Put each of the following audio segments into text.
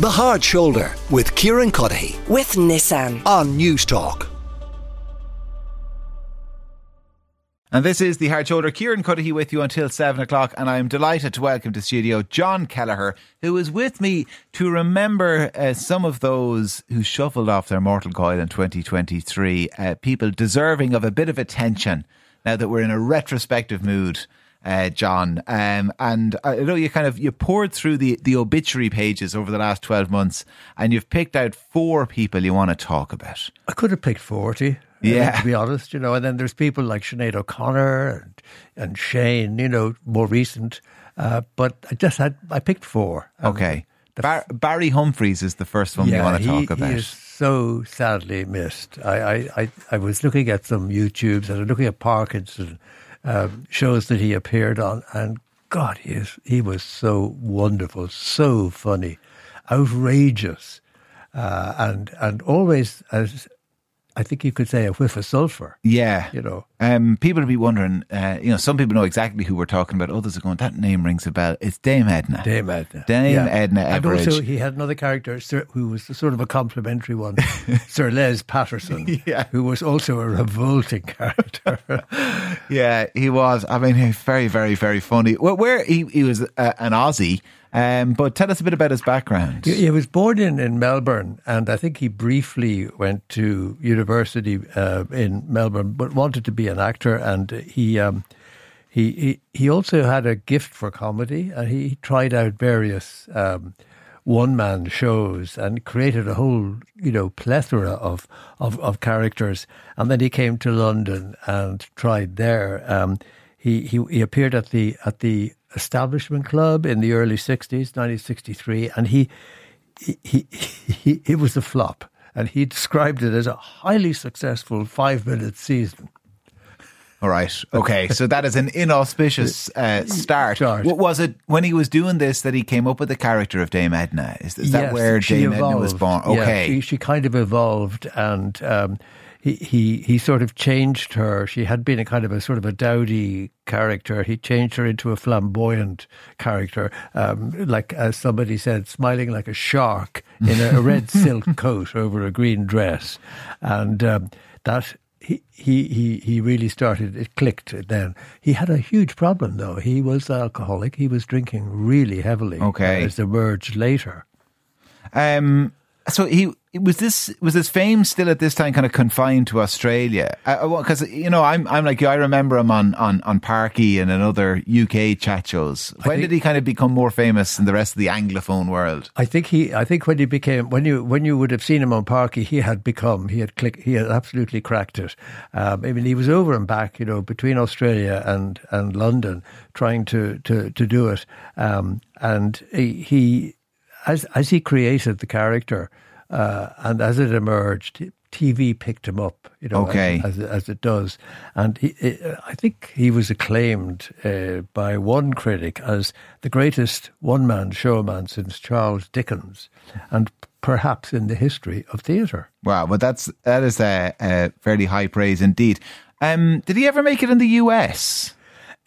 The Hard Shoulder with Kieran Cuddihy with Nissan. on Newstalk. And this is the Hard Shoulder. Kieran Cuddihy with you until seven o'clock, and I'm delighted to welcome to studio John Kelleher, who is with me to remember uh, some of those who shuffled off their mortal coil in 2023. Uh, people deserving of a bit of attention now that we're in a retrospective mood. Uh, John, um, and I know you kind of you poured through the, the obituary pages over the last twelve months, and you've picked out four people you want to talk about. I could have picked 40. uh, Yeah. to be honest, you know, and then there's people like Sinead O'Connor and, and Shane, you know, more recent. Uh, but I just had, I picked four. Okay, Bar- Barry Humphries is the first one you want to he, talk about. He is so sadly missed. I, I, I, I was looking at some YouTubes and I'm looking at Parkinson um, shows that he appeared on, and God, he is he was so wonderful, so funny, outrageous, uh, and and always as I think you could say a whiff of sulphur. Yeah. You know. Um, people will be wondering, uh, you know, some people know exactly who we're talking about. Others are going, that name rings a bell. It's Dame Edna. Dame Edna. Dame Edna And also, he had another character Sir, who was sort of a complimentary one, Sir Les Patterson, Yeah. who was also a revolting character. Yeah, he was. I mean, very, very, very funny. Well, where he, he was uh, an Aussie, um, but tell us a bit about his background. he, he was born in, in Melbourne, and I think he briefly went to university uh, in Melbourne, but wanted to be an actor. And he, um, he, he, he also had a gift for comedy, and he tried out various. Um, one man shows and created a whole, you know, plethora of, of, of characters. And then he came to London and tried there. Um, he, he he appeared at the at the Establishment Club in the early '60s, 1963, and he he, he, he it was a flop. And he described it as a highly successful five minute season. All right. Okay. So that is an inauspicious uh, start. Start. What was it when he was doing this that he came up with the character of Dame Edna? Is, is that Yes, where she Dame Edna was evolved. born? Yeah, Okay. she, she kind of evolved, and um, he, he he sort of changed her. She had been a kind of a sort of a dowdy character. He changed her into a flamboyant character, um, like as somebody said, smiling like a shark in a, red silk coat over a green dress, and um, that. He, he he he really started. It clicked then. He had a huge problem though. He was alcoholic. He was drinking really heavily. Okay. as emerged later. Um, so he was this was his fame still at this time kind of confined to Australia? Because you know I'm I'm like you. I remember him on on on Parky and in other UK chat shows. When think- did he kind of become more famous in the rest of the anglophone world? I think he. I think when he became when you when you would have seen him on Parky, he had become he had click he had absolutely cracked it. Um, I mean, he was over and back, you know, between Australia and and London, trying to to to do it. Um, and he, he as as he created the character uh, and as it emerged. TV picked him up, you know, Okay. as, as, as it does. And he, he- I think he was acclaimed uh, by one critic as the greatest one man showman since Charles Dickens, and perhaps in the history of theatre. Wow, but that's that is a, a fairly high praise indeed. Um, did he ever make it in the US?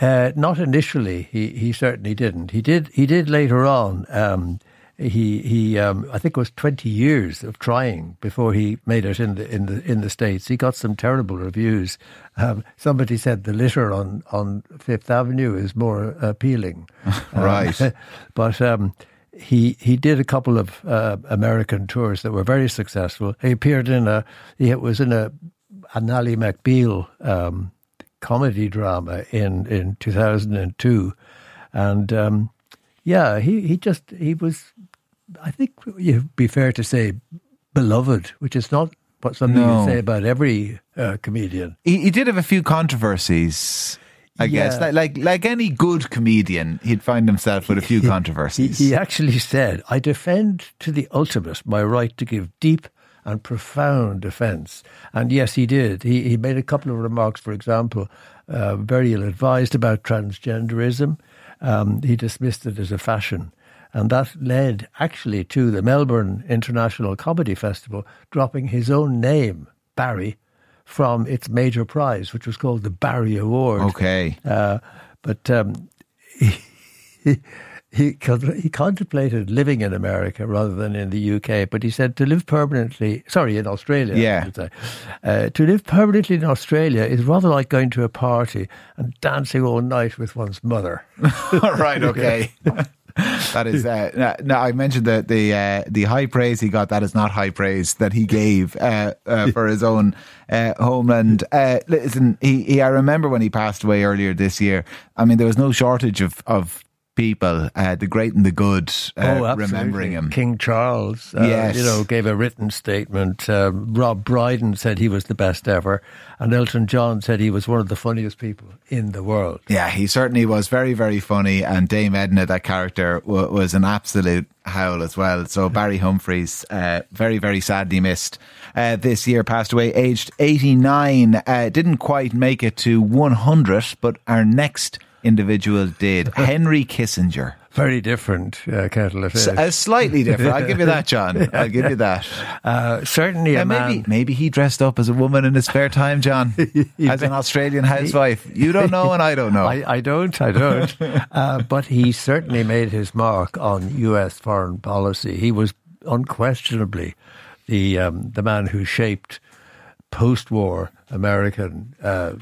Uh, not initially. He he certainly didn't. He did. He did later on. Um, he he. Um, I think it was twenty years of trying before he made it in the in the in the states. He got some terrible reviews. Um, somebody said the litter on on Fifth Avenue is more appealing. Um, Right. but. Um, he he did a couple of uh, American tours that were very successful. He appeared in a he was in a an Ally McBeal um, comedy drama in in 2002 and um, yeah he he just he was i think you'd be fair to say beloved which is not what something No. you say about every uh, comedian He, he did have a few controversies. I guess, like, like like any good comedian, he'd find himself with a few he, controversies. he actually said i defend to the ultimate my right to give deep and profound offence. And yes, he did. He, he made a couple of remarks, for example, uh, very ill advised about transgenderism. Um, he dismissed it as a fashion. And that led actually to the Melbourne International Comedy Festival dropping his own name, Barry, from its major prize, which was called the Barry Award. Okay. Uh, but um, he he contemplated living in America rather than in the UK, but he said to live permanently. Sorry, in Australia. Yeah. Uh, to live permanently in Australia is rather like going to a party and dancing all night with one's mother. right. Okay. that is uh, no. I mentioned the the uh, the high praise he got. That is not high praise that he gave uh, uh for his own uh, homeland. Uh, listen, he, he, I remember when he passed away earlier this year. I mean, there was no shortage of of people, uh, the great and the good, uh, oh, remembering him. King Charles, uh, yes. you know, gave a written statement. Um, Rob Brydon said he was the best ever, and Elton John said he was one of the funniest people in the world. Yeah, he certainly was very, very funny, and Dame Edna, that character, w- was an absolute howl as well. So Barry Humphries, uh, very, very sadly missed. Uh, this year passed away aged 89 uh, didn't quite make it to 100 but our next individual did. Henry Kissinger. Very different uh, kettle of fish. Uh, slightly different. I'll give you that, John. I'll give you that. Uh, certainly yeah, a maybe, Maybe he dressed up as a woman in his spare time, John, as an Australian housewife. You don't know, and I don't know. I, I don't. I don't. uh, but he certainly made his mark on U.S. foreign policy. He was unquestionably the um, the man who shaped post-war American uh,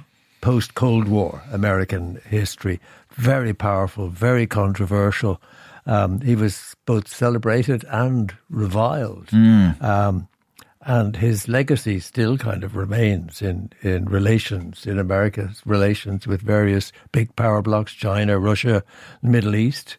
post Cold War American history. Very powerful, very controversial. Um, he was both celebrated and reviled. Mm. Um, and his legacy still kind of remains in, in relations, in America's relations with various big power blocks, China, Russia, the Middle East.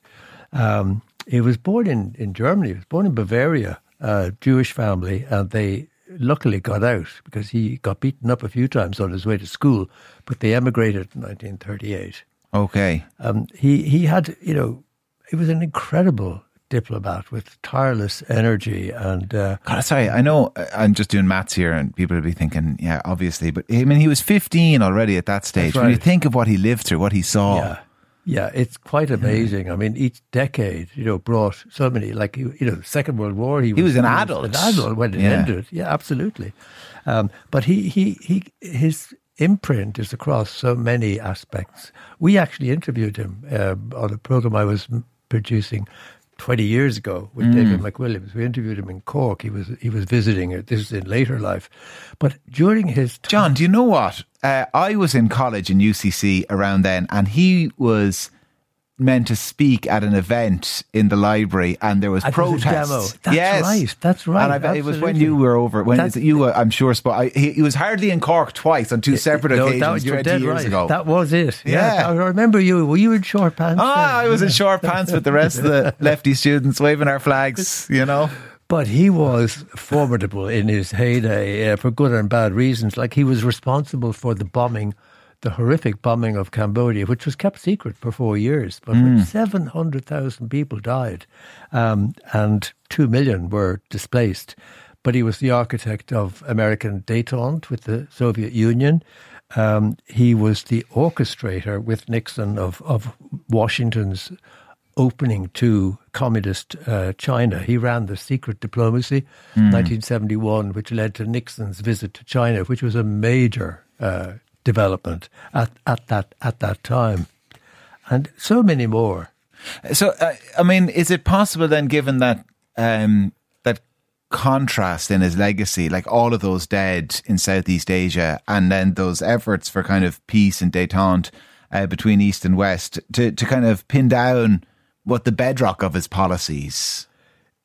Um, he was born in, in Germany, he was born in Bavaria, a Jewish family, and they luckily got out because he got beaten up a few times on his way to school, but they emigrated in 1938. Okay. Um, he, he had, you know, he was an incredible diplomat with tireless energy and uh, God, sorry I know uh, I'm just doing maths here and people will be thinking yeah obviously but I mean he was 15 already at that stage right. when you think of what he lived through what he saw yeah. Yeah, it's quite amazing. I mean, each decade, you know, brought so many. Like you know, the Second World War, he was, he was an adult. An adult when it yeah. ended. Yeah, absolutely. Um, but he, he, he, his imprint is across so many aspects. We actually interviewed him uh, on a program I was producing 20 years ago with mm. David McWilliams. We interviewed him in Cork. He was he was visiting it. This is in later life. But during his time, John, do you know what? Uh, I was in college in UCC around then, and he was meant to speak at an event in the library, and there was At protests. Demo. That's yes. right. That's right. And I, it was when you were over. When you, were, I'm sure, spoke. he, he, was hardly in Cork twice on two separate no, occasions that, twenty years right. ago. That was it. Yeah. yeah. I remember you. Were you in short pants? Ah, I was in short pants with the rest of the lefty students waving our flags. You know. But he was formidable in his heyday uh, for good and bad reasons. Like he was responsible for the bombing the horrific bombing of Cambodia, which was kept secret for four years, but mm. 700,000 people died um, and 2 million were displaced. But he was the architect of American detente with the Soviet Union. Um, he was the orchestrator with Nixon of, of Washington's opening to communist uh, China. He ran the secret diplomacy, mm. 1971, which led to Nixon's visit to China, which was a major uh, development at, at that at that time, and so many more. So, uh, I mean, is it possible then, given that um, that contrast in his legacy, like all of those dead in Southeast Asia, and then those efforts for kind of peace and détente uh, between East and West, to to kind of pin down what the bedrock of his policies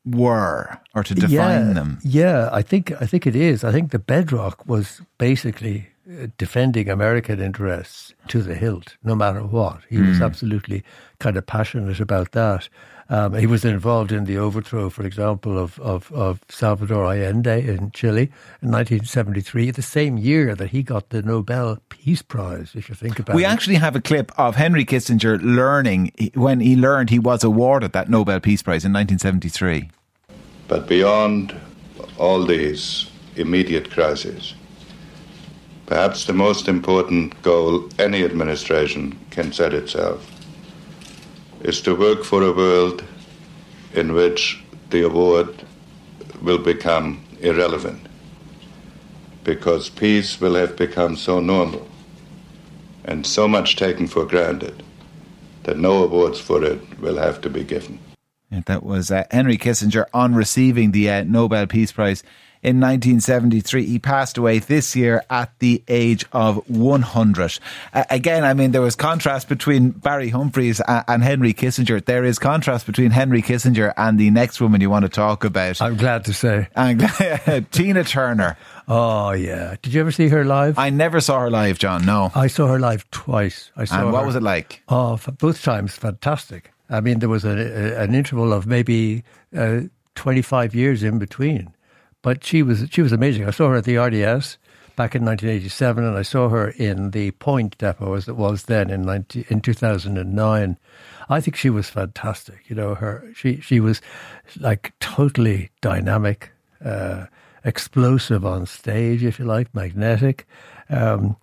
were or to define yeah, them? Yeah, I think I think it is. I think the bedrock was basically defending American interests to the hilt, no matter what. He mm. was hmm. absolutely kind of passionate about that. Um, he was involved in the overthrow, for example, of, of, of, Salvador Allende in Chile in 1973, the same year that he got the Nobel Peace Prize, if you think about we it. We actually have a clip of Henry Kissinger learning when he learned he was awarded that Nobel Peace Prize in 1973. But beyond all these immediate crises, Perhaps the most important goal any administration can set itself is to work for a world in which the award will become irrelevant because peace will have become so normal and so much taken for granted that no awards for it will have to be given. Yeah, that was uh, Henry Kissinger on receiving the uh, Nobel Peace Prize in 1973. He passed away this year at the age of 100. Uh, again, I mean, there was contrast between Barry Humphries and, and, Henry Kissinger. There is contrast between Henry Kissinger and the next woman you want to talk about. I'm glad to say. And, Tina Turner. Oh, yeah. Did you ever see her live? I never saw her live, John, no. I saw her live twice. I saw and what her. was it like? Oh, both times fantastic. I mean, there was a, a, an interval of maybe uh, 25 years in between. But she was she was amazing. I saw her at the RDS back in 1987, and I saw her in the Point Depot as it was then in 19, in 2009. I think she was fantastic. You know, her she she was like totally dynamic, uh, explosive on stage, if you like, magnetic. Um,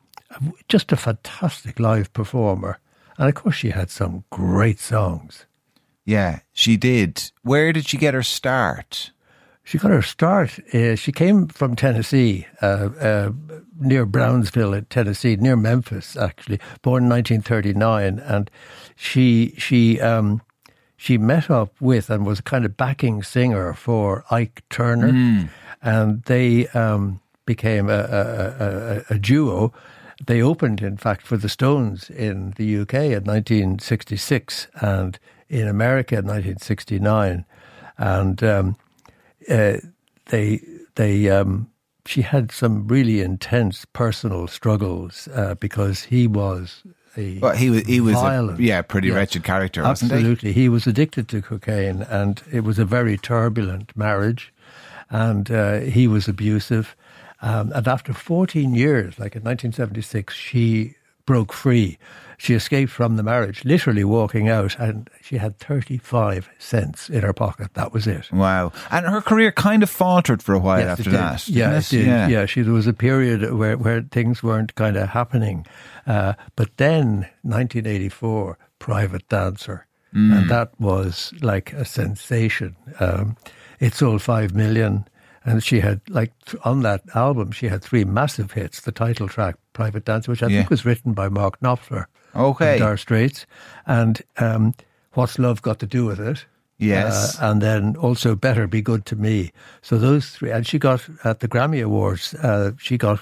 just a fantastic live performer. And of course, she had some great songs. Yeah, she did. Where did she get her start? She got her start. Uh, she came from Tennessee, uh, uh, near Brownsville, in Tennessee, near Memphis, actually. Born in 1939, and she she um, she met up with and was a kind of backing singer for Ike Turner, mm. and they um, became a, a, a, a duo. They opened, in fact, for the Stones in the UK in 1966 and in America in 1969. And um, uh, they, they, um, she had some really intense personal struggles uh, because he was a well, he was he was violent, a, yeah pretty yes, wretched character absolutely he? he? was addicted to cocaine and it was a very turbulent marriage and uh, he was abusive um, and after 14 years, like in 1976, she broke free. She escaped from the marriage, literally walking out, and she had 35 cents in her pocket. That was it. Wow. And her career kind of faltered for a while yes, after that. Yeah, it? did. Yeah, yeah she, there was a period where, where things weren't kind of happening. Uh, but then, 1984, Private Dancer. Mm. And that was like a sensation. Um, it sold 5 million. And she had, like, on that album, she had three massive hits. The title track, Private Dancer, which I yeah. think was written by Mark Knopfler. Okay. Dire Straits. And um, What's Love Got to Do with It? Yes. Uh, and then also Better Be Good to Me. So those three. And she got, at the Grammy Awards, uh, she got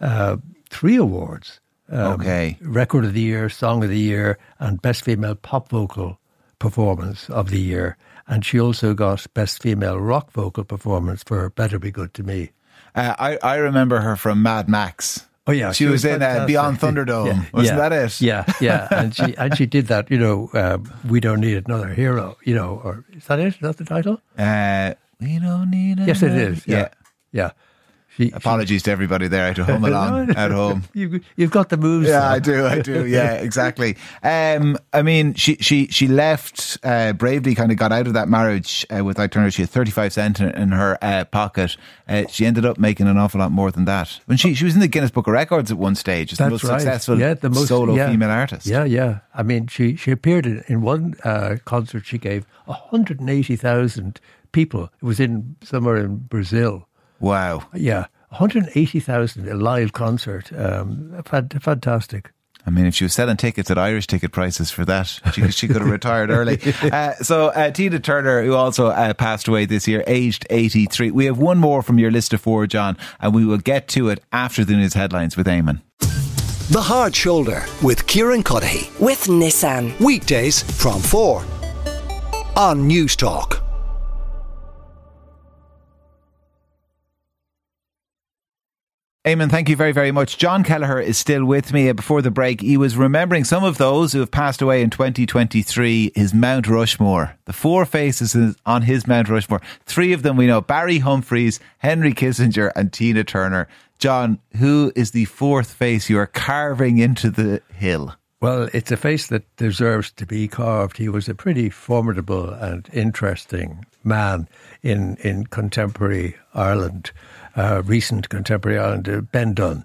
uh, three awards. Um, okay. Record of the Year, Song of the Year, and Best Female Pop Vocal Performance of the Year and she also got Best Female Rock Vocal Performance for Better Be Good to Me. Uh, I, I remember her from Mad Max. Oh yeah, she, she was, was in uh, Beyond Thunderdome. Yeah, Wasn't yeah, that it? Yeah, yeah, and she and she did that. You know, uh, we don't need another hero. You know, or is that it? Is that the title? Uh, we don't need. Yes, it is. Yeah, yeah. yeah. She, Apologies she, to everybody there at home along at home. You, have got the moves. Yeah, I do. I do. Yeah, exactly. Um, I mean, she she she left uh, bravely. Kind of got out of that marriage uh, with Ike Turner. She had thirty five cent in, in her uh, pocket. Uh, she ended up making an awful lot more than that. When she she was in the Guinness Book of Records at one stage. It's the most right. successful yeah, the most, solo yeah. female artist. Yeah, yeah. I mean, she she appeared in, in one uh, concert. She gave one hundred and eighty thousand people. It was in somewhere in Brazil Wow. Yeah. 180,000 a live concert. Um, fantastic. I mean, if she was selling tickets at Irish ticket prices for that, she, she could have retired early. Uh, so, uh, Tina Turner, who also uh, passed away this year, aged 83. We have one more from your list of four, John, and we will get to it after the news headlines with Eamon. The Hard Shoulder with Kieran Cuddihy. With Nissan. Weekdays from 4 on Newstalk. Eamon, thank you very, very much. John Kelleher is still with me. Uh, before the break, he was remembering some of those who have passed away in 2023, his Mount Rushmore. The four faces on his Mount Rushmore. Three of them we know Barry Humphries, Henry Kissinger, and Tina Turner. John, who is the fourth face you are carving into the hill? Well, it's a face that deserves to be carved. He was a pretty formidable and interesting man in, in contemporary Ireland uh, recent contemporary Ireland, uh, Ben Dunne.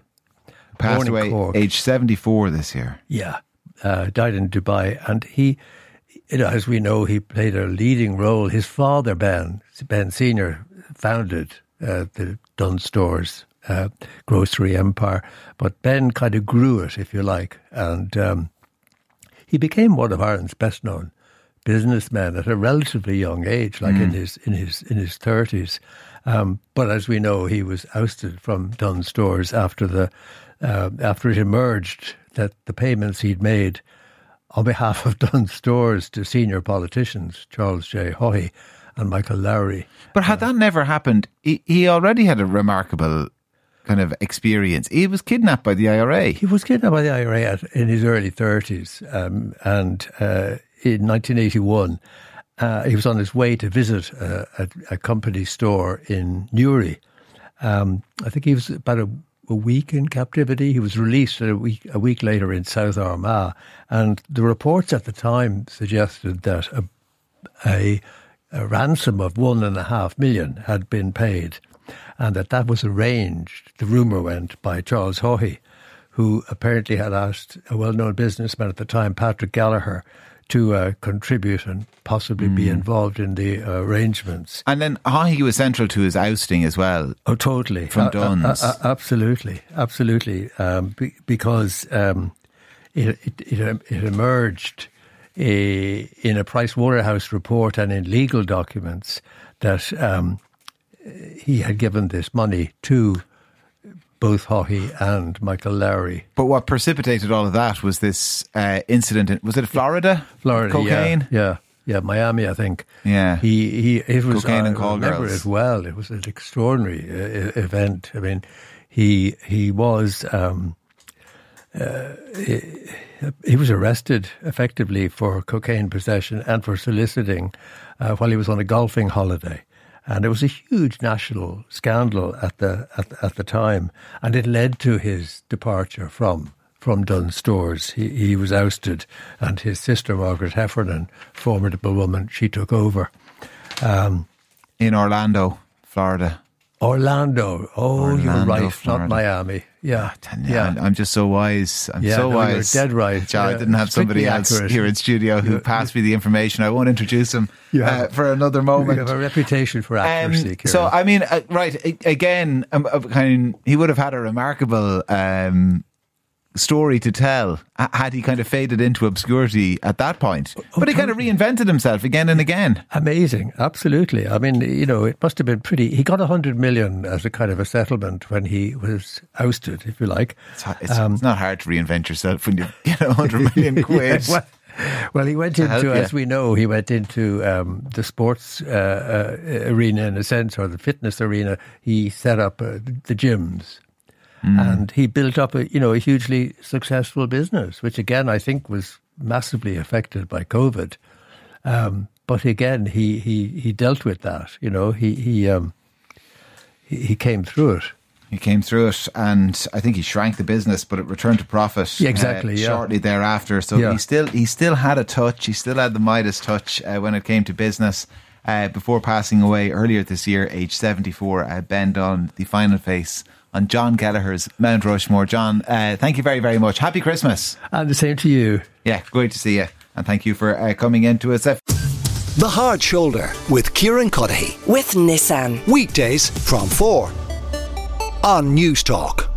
Passed away age 74 this year. Yeah, uh, died in Dubai. And he, you know, as we know, he played a leading role. His father, Ben, Ben Sr., founded uh, the Dunnes Stores uh, grocery empire. But Ben kind of grew it, if you like. And um, he became one of Ireland's best known businessmen at a relatively young age, like in his in his in his thirties. Um, but as we know, he was ousted from Dunnes Stores after the uh, after it emerged that the payments he'd made on behalf of Dunnes Stores to senior politicians, Charles J. Haughey and Michael Lowry. But had that never happened, he, he already had a remarkable kind of experience. He was kidnapped by the IRA. He was kidnapped by the IRA at, in his early 30s. Um, and uh, in 1981, uh, he was on his way to visit a, a, a company store in Newry. Um, I think he was about a, a, week in captivity. He was released a week, a week later in South Armagh. And the reports at the time suggested that a, a, a ransom of one and a half million had been paid and that that was arranged, the rumour went, by Charles Haughey, who apparently had asked a well known businessman at the time, Patrick Gallagher, to uh, contribute and possibly mm. be hmm. involved in the uh, arrangements. And then Haughey was central to his ousting as well. Oh, totally. From Dunnes. absolutely, absolutely. Um, be, because um, it, it, it, it, emerged a, in a Price Waterhouse report and in legal documents that um, he had given this money to both Haughey and Michael Lowry. But what precipitated all of that was this uh, incident. In, was it Florida? Florida, cocaine. Yeah, yeah, yeah, Miami, I think. Yeah, he he. It was cocaine and call remember girls. it well. It was an extraordinary uh, event. I mean, he he was. Um, uh, he was arrested effectively for cocaine possession and for soliciting uh, while he was on a golfing holiday and it was a huge national scandal at the at, at the time, and it led to his departure from from Dunnes Stores. He, he was ousted, and his sister Margaret Heffernan, formidable woman, she took over. Um, in Orlando, Florida. Orlando. Oh, Orlando, you're right, Florida. not Miami. Yeah, yeah. I'm just so wise. I'm yeah, so no, wise. You're dead right. John, yeah, I didn't have somebody else accurate. here in studio who passed me the information. I won't introduce him uh, for another moment. You have a reputation for accuracy. Um, so, I mean, uh, right again, um, uh, kind of, he would have had a remarkable um, story to tell had he kind of faded into obscurity at that point. Oh, but he kind of reinvented himself again and again. Amazing, absolutely. I mean, you know, it must have been pretty. He got a hundred million as a kind of a settlement when he was ousted, if you like. It's, it's, um, it's not hard to reinvent yourself when you get a hundred million quid. yeah, well, well, he went into, as we know, he went into um, the sports uh, uh, arena in a sense, or the fitness arena. He set up uh, the gyms Mm. And he built up a, you know, a hugely successful business, which again, I think was massively affected by COVID. Um, but again, he, he, he dealt with that, you know, he, he, um, he, he came through it. He came through it, and I think he shrank the business, but it returned to profit. Yeah, exactly. Uh, yeah. Shortly thereafter, so yeah. he still he still had a touch. He still had the Midas touch uh, when it came to business. Uh, before passing away earlier this year, age seventy four, uh, Ben Dunne, the final face on John Kelleher's Mount Rushmore. John, uh, thank you very, very much. Happy Christmas. And the same to you. Yeah, great to see you. And thank you for uh, coming in to us. The Hard Shoulder with Kieran Cuddihy. With Nissan. Weekdays from 4 on Newstalk.